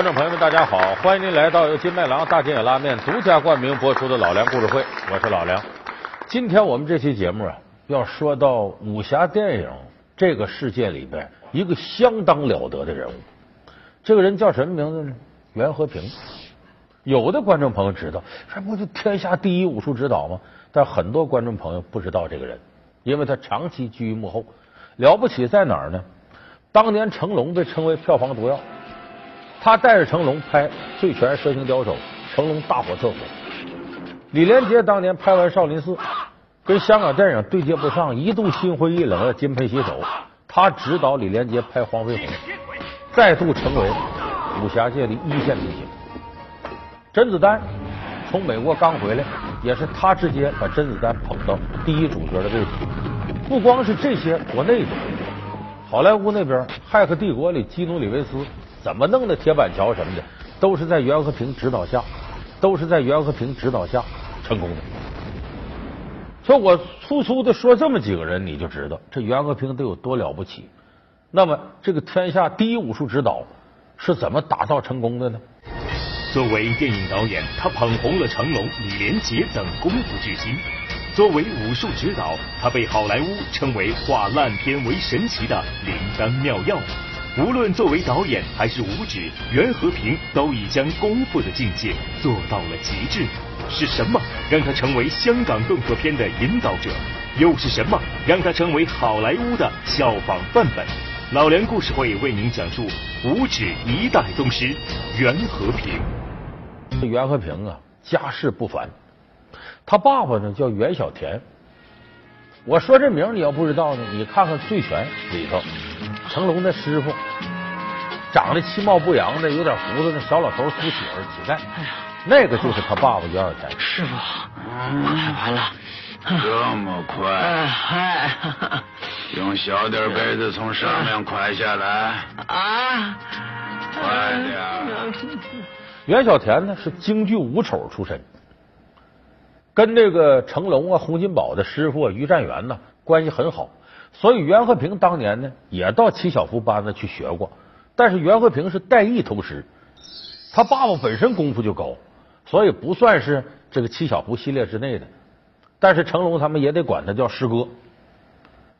观众朋友们，大家好！欢迎您来到由金麦郎大金野拉面独家冠名播出的《老梁故事会》，我是老梁。今天我们这期节目啊，要说到武侠电影这个世界里边一个相当了得的人物。这个人叫什么名字呢？袁和平。有的观众朋友知道，这不就天下第一武术指导吗？但很多观众朋友不知道这个人，因为他长期居于幕后。了不起在哪儿呢？当年成龙被称为票房毒药。他带着成龙拍《醉拳蛇形刁手》，成龙大火特火。李连杰当年拍完《少林寺》，跟香港电影对接不上，一度心灰意冷，要金盆洗手。他指导李连杰拍《黄飞鸿》，再度成为武侠界的一线明星。甄子丹从美国刚回来，也是他直接把甄子丹捧到第一主角的位置。不光是这些国内的，好莱坞那边《骇客帝国》里基努里维斯。怎么弄的铁板桥什么的，都是在袁和平指导下，都是在袁和平指导下成功的。所以我粗粗的说这么几个人，你就知道这袁和平得有多了不起。那么，这个天下第一武术指导是怎么打造成功的呢？作为电影导演，他捧红了成龙、李连杰等功夫巨星；作为武术指导，他被好莱坞称为化烂片为神奇的灵丹妙药。无论作为导演还是武指，袁和平都已将功夫的境界做到了极致。是什么让他成为香港动作片的引导者？又是什么让他成为好莱坞的效仿范本？老梁故事会为您讲述武指一代宗师袁和平。这袁和平啊，家世不凡，他爸爸呢叫袁小田。我说这名你要不知道呢，你看看《醉拳》里头。成龙的师傅长得其貌不扬的，有点胡子那小老头，苏乞儿乞丐，那个就是他爸爸袁小田。师傅，快完了，这么快？嗨，用小点杯子从上面快下来。啊，快点！袁小田呢是京剧武丑出身，跟这个成龙啊、洪金宝的师傅于占元呢关系很好。所以袁和平当年呢，也到七小福班子去学过，但是袁和平是带艺同师，他爸爸本身功夫就高，所以不算是这个七小福系列之内的。但是成龙他们也得管他叫师哥，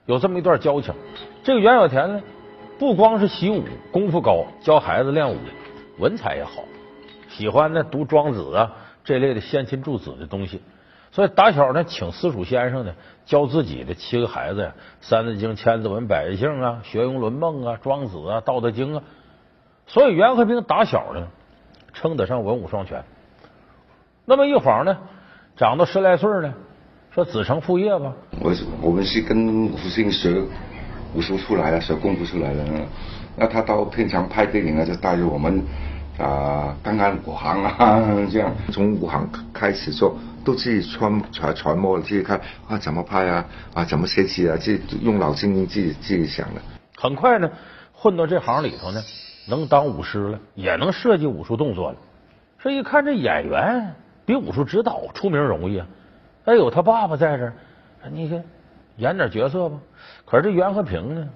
有这么一段交情。这个袁小田呢，不光是习武功夫高，教孩子练武，文采也好，喜欢呢读庄子啊这类的先秦诸子的东西。所以打小呢，请私塾先生呢教自己的七个孩子呀，《三字经》《千字文》《百家姓》啊，《学庸论梦》啊，《庄子》啊，《道德经》啊。所以袁和平打小呢，称得上文武双全。那么一晃呢，长到十来岁呢，说子承父业吧。我我们是跟父亲学武术出来的，学功夫出来的。那他到片场拍电影呢，就带着我们啊，看看武行啊，这样从武行开始做。都自己揣揣揣摩了，自己看啊，怎么拍啊，啊，怎么设计啊，自己用脑筋自己自己想的。很快呢，混到这行里头呢，能当武师了，也能设计武术动作了。这一看，这演员比武术指导出名容易啊！哎，有他爸爸在这儿，你看演点角色吧。可是这袁和平呢，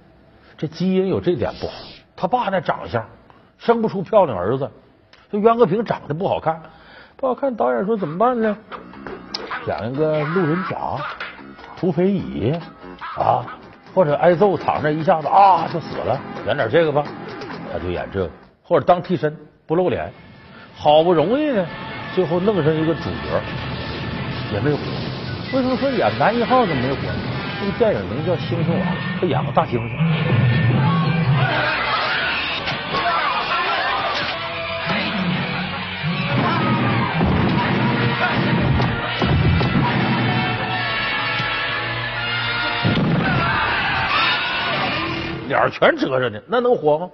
这基因有这点不好，他爸那长相生不出漂亮儿子。这袁和平长得不好看，不好看，导演说怎么办呢？演一个路人甲、土匪乙啊，或者挨揍躺着一下子啊就死了，演点这个吧，他就演这个，或者当替身不露脸，好不容易呢，最后弄上一个主角也没火。为什么说演男一号怎么没火呢？这个电影名叫《猩猩王》，他演个大猩猩。全遮着呢，那能活吗？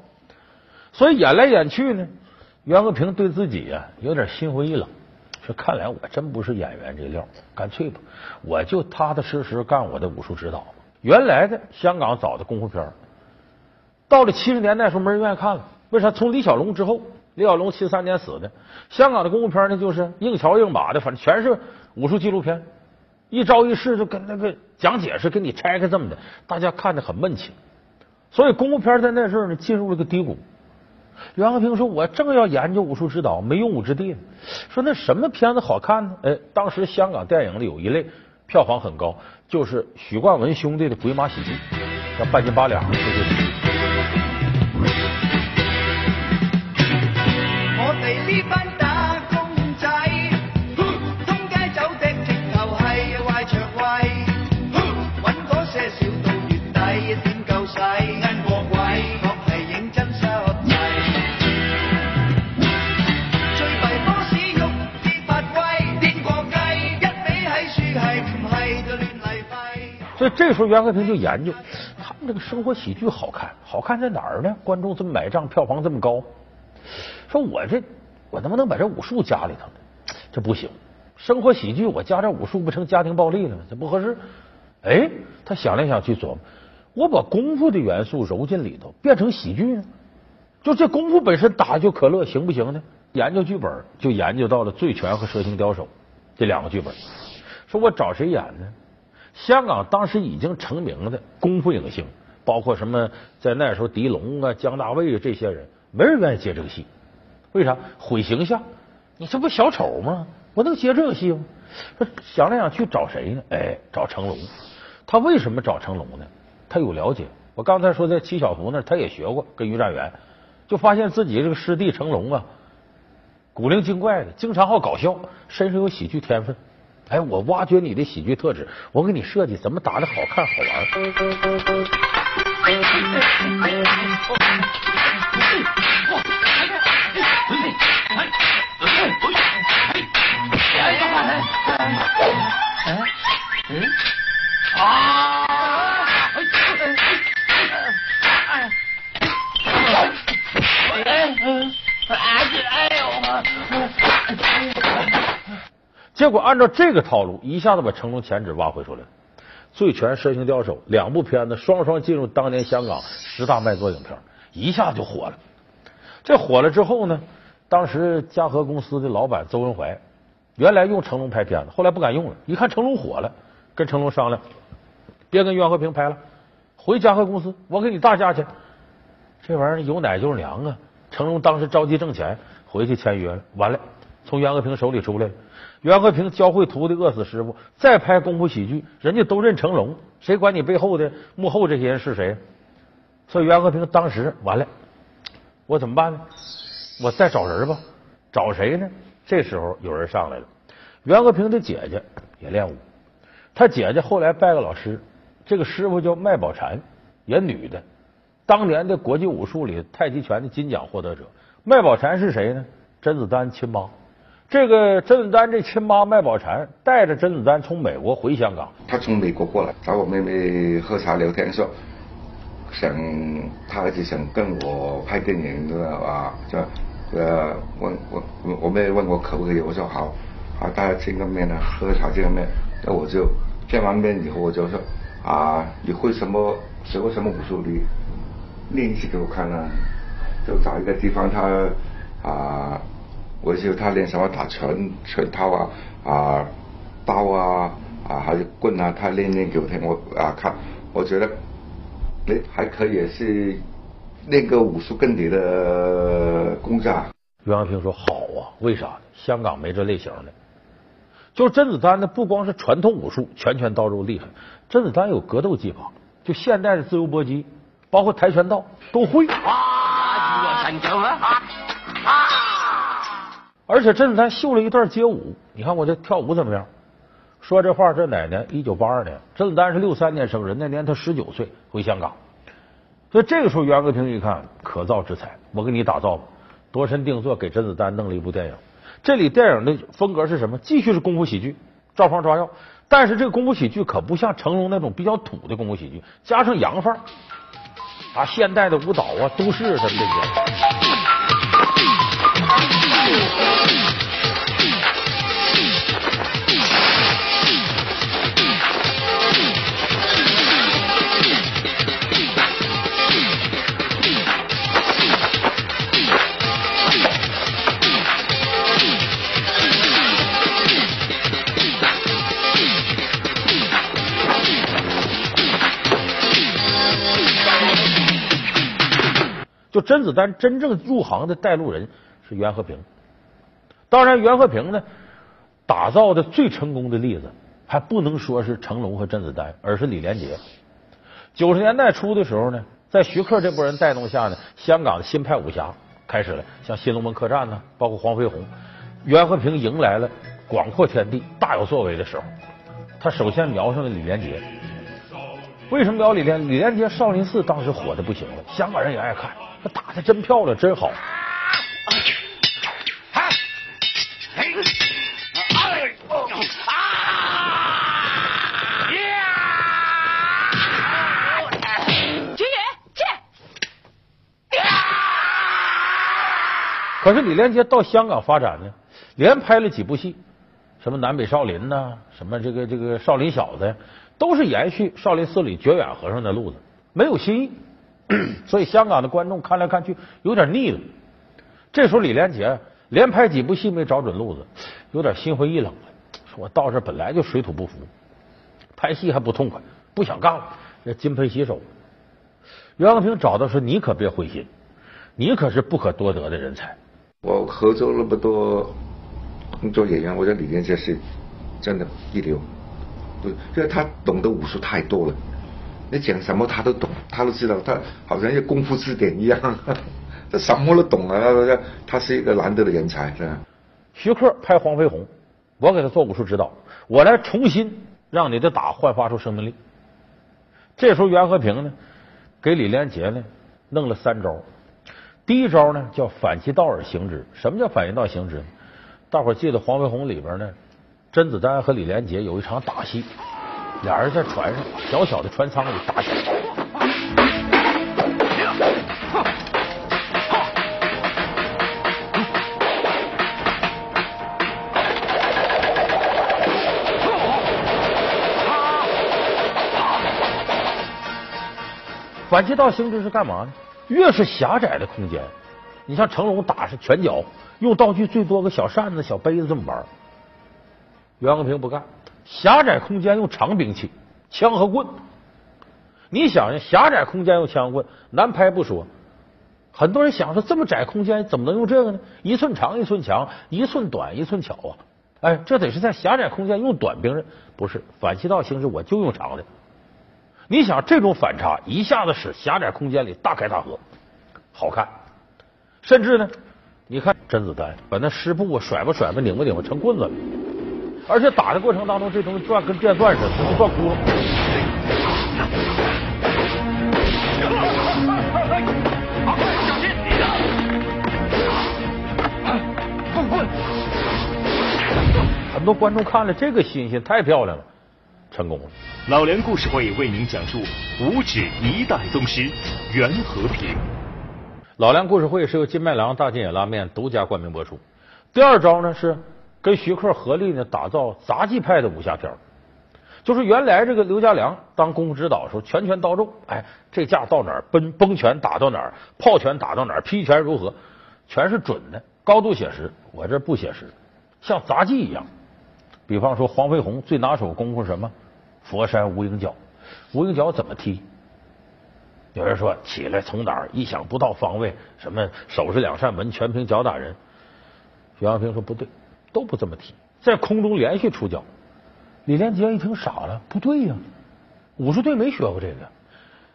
所以演来演去呢，袁和平对自己呀有点心灰意冷，说：“看来我真不是演员这料，干脆吧，我就踏踏实实干我的武术指导。”原来的香港早的功夫片，到了七十年代时候没人愿意看了。为啥？从李小龙之后，李小龙七三年死的，香港的功夫片呢就是硬桥硬马的，反正全是武术纪录片，一招一式就跟那个讲解似的，给你拆开这么的，大家看着很闷气。所以功夫片在那时候呢进入了个低谷，袁和平说：“我正要研究武术指导，没用武之地。说那什么片子好看呢？哎，当时香港电影里有一类票房很高，就是许冠文兄弟的鬼马喜剧，像半斤八两这些所以这时候袁和平就研究，他们这个生活喜剧好看，好看在哪儿呢？观众这么买账，票房这么高。说我这我能不能把这武术加里头？这不行，生活喜剧我加点武术不成家庭暴力了吗？这不合适。哎，他想来想去琢磨，我把功夫的元素揉进里头，变成喜剧呢？就这功夫本身打就可乐行不行呢？研究剧本就研究到了《醉拳》和《蛇形刁手》这两个剧本。说我找谁演呢？香港当时已经成名的功夫影星，包括什么在那时候狄龙啊、姜大卫这些人。没人愿意接这个戏，为啥？毁形象！你这不小丑吗？我能接这个戏吗？说想来想去找谁呢？哎，找成龙。他为什么找成龙呢？他有了解。我刚才说在七小福那他也学过，跟于占元，就发现自己这个师弟成龙啊，古灵精怪的，经常好搞笑，身上有喜剧天分。哎，我挖掘你的喜剧特质，我给你设计怎么打的好看好玩。结果按照这个套路，一下子把成龙前指挖回出来了。《醉拳》《蛇形刁手》两部片子双双进入当年香港十大卖座影片，一下就火了。这火了之后呢，当时嘉禾公司的老板邹文怀原来用成龙拍片子，后来不敢用了，一看成龙火了，跟成龙商量，别跟袁和平拍了，回嘉禾公司，我给你大价钱。这玩意儿有奶就是娘啊！成龙当时着急挣钱，回去签约了，完了，从袁和平手里出来了。袁和平教会徒弟饿死师傅，再拍功夫喜剧，人家都认成龙，谁管你背后的幕后这些人是谁？所以袁和平当时完了。我怎么办呢？我再找人吧，找谁呢？这时候有人上来了，袁和平的姐姐也练武，他姐姐后来拜个老师，这个师傅叫麦宝婵，也女的，当年的国际武术里太极拳的金奖获得者。麦宝婵是谁呢？甄子丹亲妈。这个甄子丹这亲妈麦宝婵带着甄子丹从美国回香港，他从美国过来找我妹妹喝茶聊天说。想他儿子想跟我拍电影，知道吧？就呃问我我妹问我可不可以，我说好，啊大家见个面呢，喝茶见个面。那我就见完面以后，我就说啊，你会什么学过什么武术？你练一次给我看啊。就找一个地方，他啊，我就他练什么打拳拳套啊啊刀啊啊还有棍啊，他练练给我听，我啊看，我觉得。哎，还可以是练个武术跟你的功架。袁和平说：“好啊，为啥呢？香港没这类型的。就是甄子丹呢，不光是传统武术拳拳到肉厉害，甄子丹有格斗技法，就现代的自由搏击，包括跆拳道都会。啊！而且甄子丹秀了一段街舞，你看我这跳舞怎么样？”说这话，这哪年？一九八二年，甄子丹是六三年生人，那年他十九岁，回香港。所以这个时候，袁和平一看，可造之材，我给你打造吧，度身定做，给甄子丹弄了一部电影。这里电影的风格是什么？继续是功夫喜剧，照方抓药。但是这个功夫喜剧可不像成龙那种比较土的功夫喜剧，加上洋范儿啊，现代的舞蹈啊，都市什么这些。甄子丹真正入行的带路人是袁和平。当然，袁和平呢，打造的最成功的例子还不能说是成龙和甄子丹，而是李连杰。九十年代初的时候呢，在徐克这波人带动下呢，香港的新派武侠开始了，像《新龙门客栈》呢，包括黄飞鸿，袁和平迎来了广阔天地、大有作为的时候。他首先瞄上了李连杰。为什么瞄李连？李连杰《少林寺》当时火的不行了，香港人也爱看，他打的真漂亮，真好。可是李连杰到香港发展呢，连拍了几部戏，什么南北少林呐，什么这个这个少林小子，都是延续少林寺里觉远和尚的路子，没有新意，所以香港的观众看来看去有点腻了。这时候李连杰连拍几部戏没找准路子，有点心灰意冷了，说我到这本来就水土不服，拍戏还不痛快，不想干了，要金盆洗手。袁和平找到说：“你可别灰心，你可是不可多得的人才。”我合作那么多工作演员，我觉得李连杰是真的一流，不，因为他懂得武术太多了，你讲什么他都懂，他都知道，他好像一个功夫字典一样，他什么都懂啊！他是一个难得的人才，是吧？徐克拍黄飞鸿，我给他做武术指导，我来重新让你的打焕发出生命力。这时候袁和平呢，给李连杰呢弄了三招。第一招呢叫反其道而行之。什么叫反其道行之？大伙记得《黄飞鸿》里边呢，甄子丹和李连杰有一场打戏，俩人在船上小小的船舱里打起来。反其道行之是干嘛呢？越是狭窄的空间，你像成龙打是拳脚，用道具最多个小扇子、小杯子这么玩。袁和平不干，狭窄空间用长兵器，枪和棍。你想想，狭窄空间用枪棍难拍不说，很多人想说这么窄空间怎么能用这个呢？一寸长一寸强，一寸短一寸巧啊！哎，这得是在狭窄空间用短兵刃，不是反其道行之，我就用长的。你想这种反差一下子使狭窄空间里大开大合，好看。甚至呢，你看甄子丹把那湿布甩吧甩吧拧吧拧吧成棍子了，而且打的过程当中这东西转跟电钻似的，能转窟窿。很多观众看了这个新鲜，太漂亮了。成功了！老梁故事会为您讲述五指一代宗师袁和平。老梁故事会是由金麦郎大金野拉面独家冠名播出。第二招呢是跟徐克合力呢打造杂技派的武侠片就是原来这个刘家良当功夫指导的时候拳拳到肉，哎，这架到哪儿崩崩拳打到哪儿，炮拳打到哪儿，劈拳如何，全是准的，高度写实。我这不写实，像杂技一样。比方说黄飞鸿最拿手功夫什么？佛山无影脚，无影脚怎么踢？有人说起来从哪儿意想不到方位，什么手是两扇门，全凭脚打人。袁和平说不对，都不这么踢，在空中连续出脚。李连杰一听傻了，不对呀，武术队没学过这个，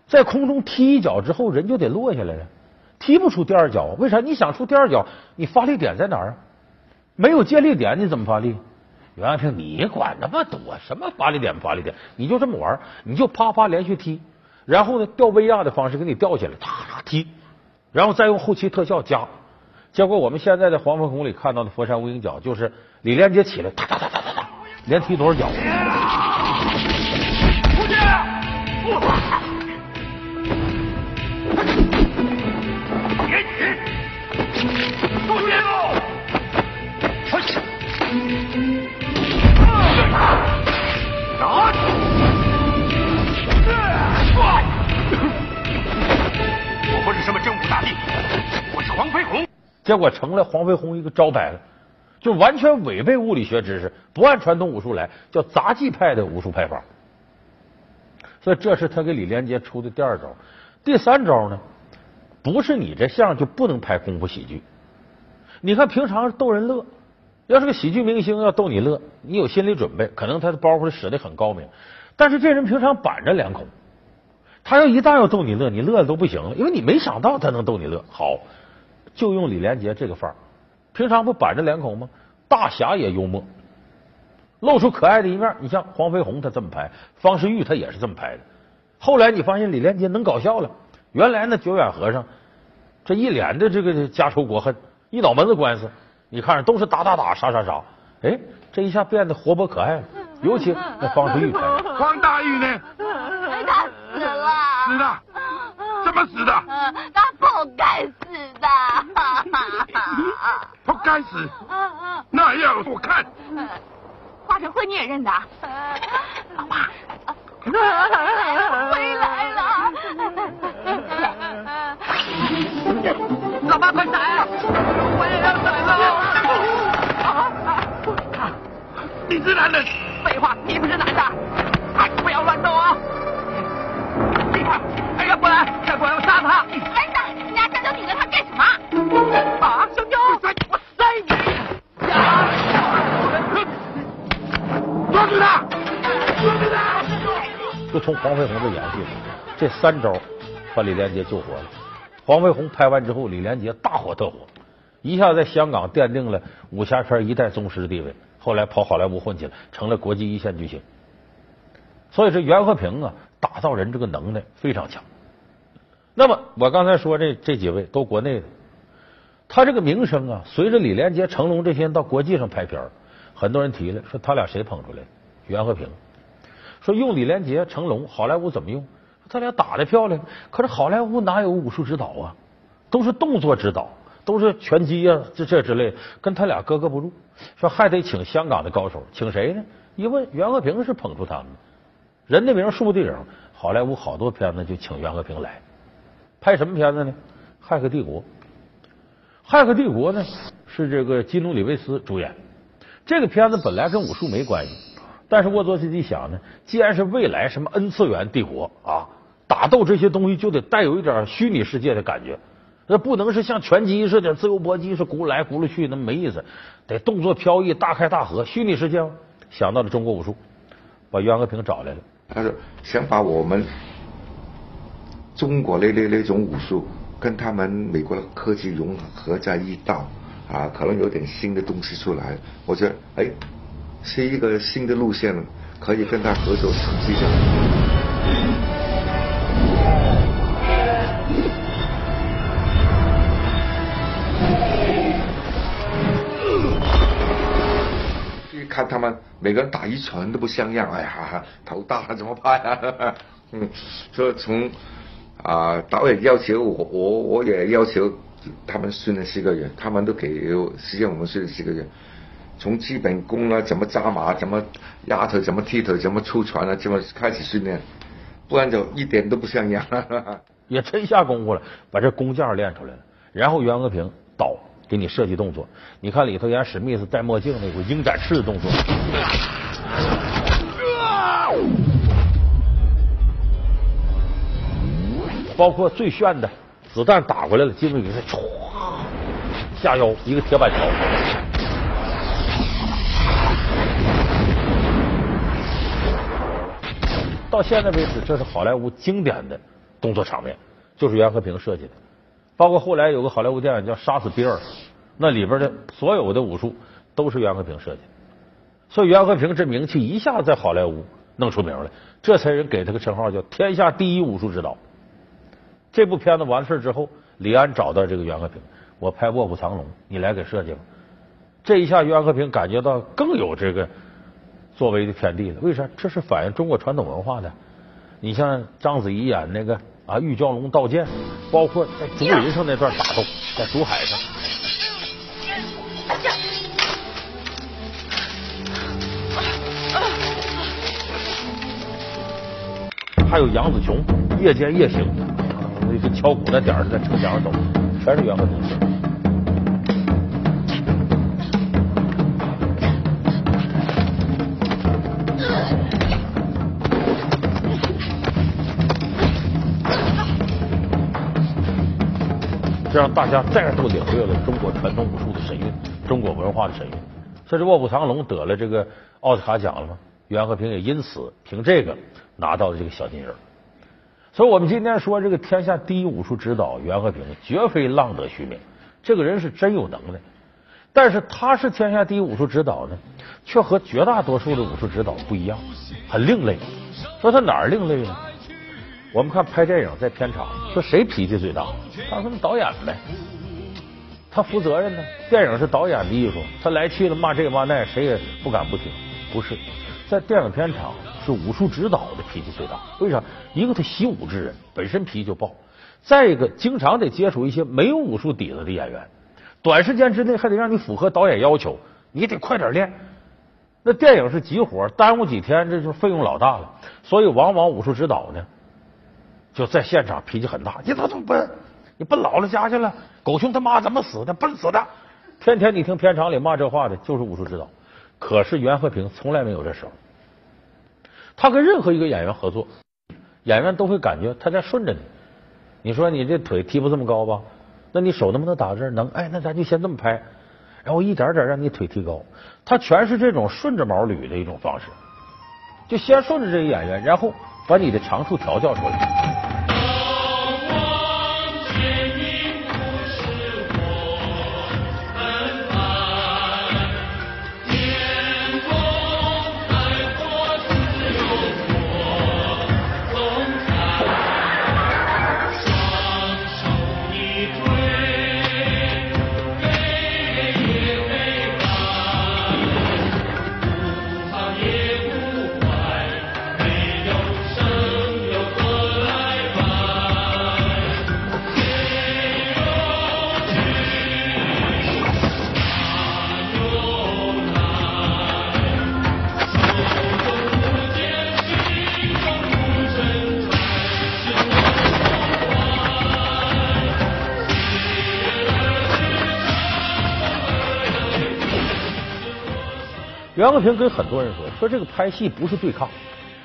在空中踢一脚之后，人就得落下来了，踢不出第二脚。为啥？你想出第二脚，你发力点在哪儿啊？没有建立点，你怎么发力？袁和平，你管那么多？什么发力点？发力点？你就这么玩，你就啪啪连续踢，然后呢，吊威亚的方式给你吊起来，啪啪踢，然后再用后期特效加。结果我们现在在黄飞鸿里看到的佛山无影脚，就是李连杰起来，哒哒哒哒哒哒，连踢多少脚？出去！结果成了黄飞鸿一个招牌了，就完全违背物理学知识，不按传统武术来，叫杂技派的武术拍法。所以这是他给李连杰出的第二招。第三招呢，不是你这相就不能拍功夫喜剧。你看平常逗人乐，要是个喜剧明星要逗你乐，你有心理准备，可能他的包袱使的很高明。但是这人平常板着脸孔，他要一旦要逗你乐，你乐的都不行了，因为你没想到他能逗你乐。好，就用李连杰这个范儿，平常不板着脸孔吗？大侠也幽默，露出可爱的一面。你像黄飞鸿他这么拍，方世玉他也是这么拍的。后来你发现李连杰能搞笑了，原来那九远和尚这一脸的这个家仇国恨，一脑门子官司，你看着都是打打打杀杀杀，哎，这一下变得活泼可爱了。尤其那方世玉拍的，黄大玉呢？他死了。死的？怎么死的？该死的。不该死？那要我看。花成辉你也认得？老爸，回来了。老爸快闪！我也要来了。你是男人？废话，你不是男的。不要乱动啊！哎呀，过来，再过来，我杀他！就从黄飞鸿这演戏，这三招把李连杰救活了。黄飞鸿拍完之后，李连杰大火特火，一下在香港奠定了武侠片一代宗师的地位。后来跑好莱坞混去了，成了国际一线巨星。所以这袁和平啊，打造人这个能耐非常强。那么我刚才说这这几位都国内的，他这个名声啊，随着李连杰、成龙这些人到国际上拍片很多人提了说他俩谁捧出来的？袁和平说用李连杰、成龙，好莱坞怎么用？他俩打的漂亮，可是好莱坞哪有武术指导啊？都是动作指导。都是拳击啊，这这之类，跟他俩格格不入。说还得请香港的高手，请谁呢？一问袁和平是捧出他们，人的名树的影，好莱坞好多片子就请袁和平来拍什么片子呢？《骇客帝国》。《骇客帝国》呢是这个基努里维斯主演。这个片子本来跟武术没关系，但是沃佐斯基想呢，既然是未来什么 N 次元帝国啊，打斗这些东西就得带有一点虚拟世界的感觉。那不能是像拳击似的自由搏击，是咕噜来咕噜去，那没意思。得动作飘逸，大开大合，虚拟世界。想到了中国武术，把袁和平找来了。他说想把我们中国的那那种武术跟他们美国的科技融合在一道啊，可能有点新的东西出来。我觉得哎，是一个新的路线，可以跟他合作成绩的。看他们每个人打一拳都不像样，哎呀，头大了怎么拍啊？嗯，所以从啊导演要求我，我我也要求他们训练四个月，他们都给时间我们训练四个月，从基本功啊，怎么扎马，怎么压腿，怎么踢腿，怎么出拳啊，怎么开始训练，不然就一点都不像样。也真下功夫了，把这工架练出来了，然后袁和平导。给你设计动作，你看里头演史密斯戴墨镜那个鹰展翅的动作，包括最炫的子弹打过来了，金卫兵在唰下腰一个铁板桥，到现在为止，这是好莱坞经典的动作场面，就是袁和平设计的。包括后来有个好莱坞电影叫《杀死比尔》，那里边的所有的武术都是袁和平设计的，所以袁和平这名气一下在好莱坞弄出名来，这才人给他个称号叫“天下第一武术指导”。这部片子完事之后，李安找到这个袁和平，我拍《卧虎藏龙》，你来给设计吧。这一下袁和平感觉到更有这个作为的天地了。为啥？这是反映中国传统文化的。你像章子怡演那个。啊！玉娇龙道剑，包括在竹林上那段打斗，在竹海上，还有杨紫琼夜间夜行，那个敲鼓那点儿在城墙上走，全是袁和平。大家再度领略了中国传统武术的神韵，中国文化的神韵。甚至《卧虎藏龙》得了这个奥斯卡奖了吗？袁和平也因此凭这个拿到了这个小金人。所以，我们今天说这个天下第一武术指导袁和平，绝非浪得虚名。这个人是真有能耐，但是他是天下第一武术指导呢，却和绝大多数的武术指导不一样，很另类。说他哪儿另类呢？我们看拍电影在片场，说谁脾气最大？他说导演呗，他负责任呢。电影是导演的艺术，他来气了骂这骂那，谁也不敢不听。不是，在电影片场是武术指导的脾气最大。为啥？一个他习武之人，本身脾气就暴；再一个，经常得接触一些没有武术底子的演员，短时间之内还得让你符合导演要求，你得快点练。那电影是急活，耽误几天，这就费用老大了。所以，往往武术指导呢。就在现场脾气很大，你咋这么笨？你奔姥姥家去了？狗熊他妈怎么死的？笨死的！天天你听片场里骂这话的，就是武术指导。可是袁和平从来没有这时候，他跟任何一个演员合作，演员都会感觉他在顺着你。你说你这腿踢不这么高吧？那你手能不能打这儿？能？哎，那咱就先这么拍，然后一点点让你腿提高。他全是这种顺着毛捋的一种方式，就先顺着这个演员，然后把你的长处调教出来。袁和平跟很多人说：“说这个拍戏不是对抗，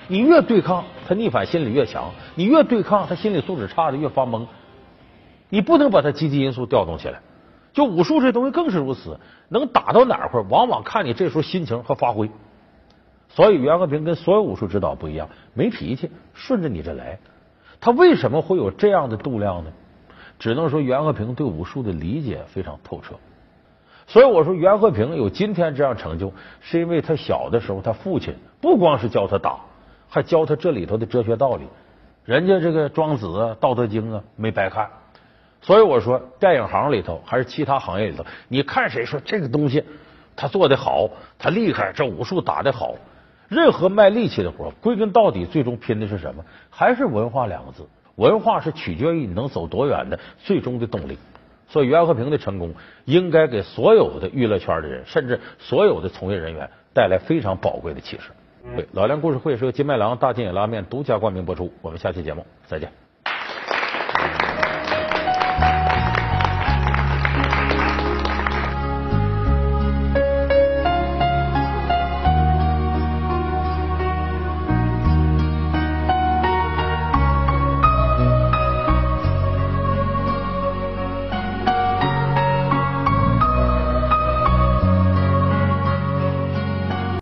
你越对抗，他逆反心理越强；你越对抗，他心理素质差的越发懵。你不能把他积极因素调动起来。就武术这东西更是如此，能打到哪块，往往看你这时候心情和发挥。所以袁和平跟所有武术指导不一样，没脾气，顺着你这来。他为什么会有这样的度量呢？只能说袁和平对武术的理解非常透彻。”所以我说，袁和平有今天这样成就，是因为他小的时候，他父亲不光是教他打，还教他这里头的哲学道理。人家这个庄子啊、道德经啊没白看。所以我说，电影行里头还是其他行业里头，你看谁说这个东西他做的好，他厉害，这武术打的好，任何卖力气的活，归根到底，最终拼的是什么？还是文化两个字。文化是取决于你能走多远的最终的动力。所以袁和平的成功，应该给所有的娱乐圈的人，甚至所有的从业人员带来非常宝贵的启示。对，老梁故事会是由金麦郎大金野拉面独家冠名播出。我们下期节目再见。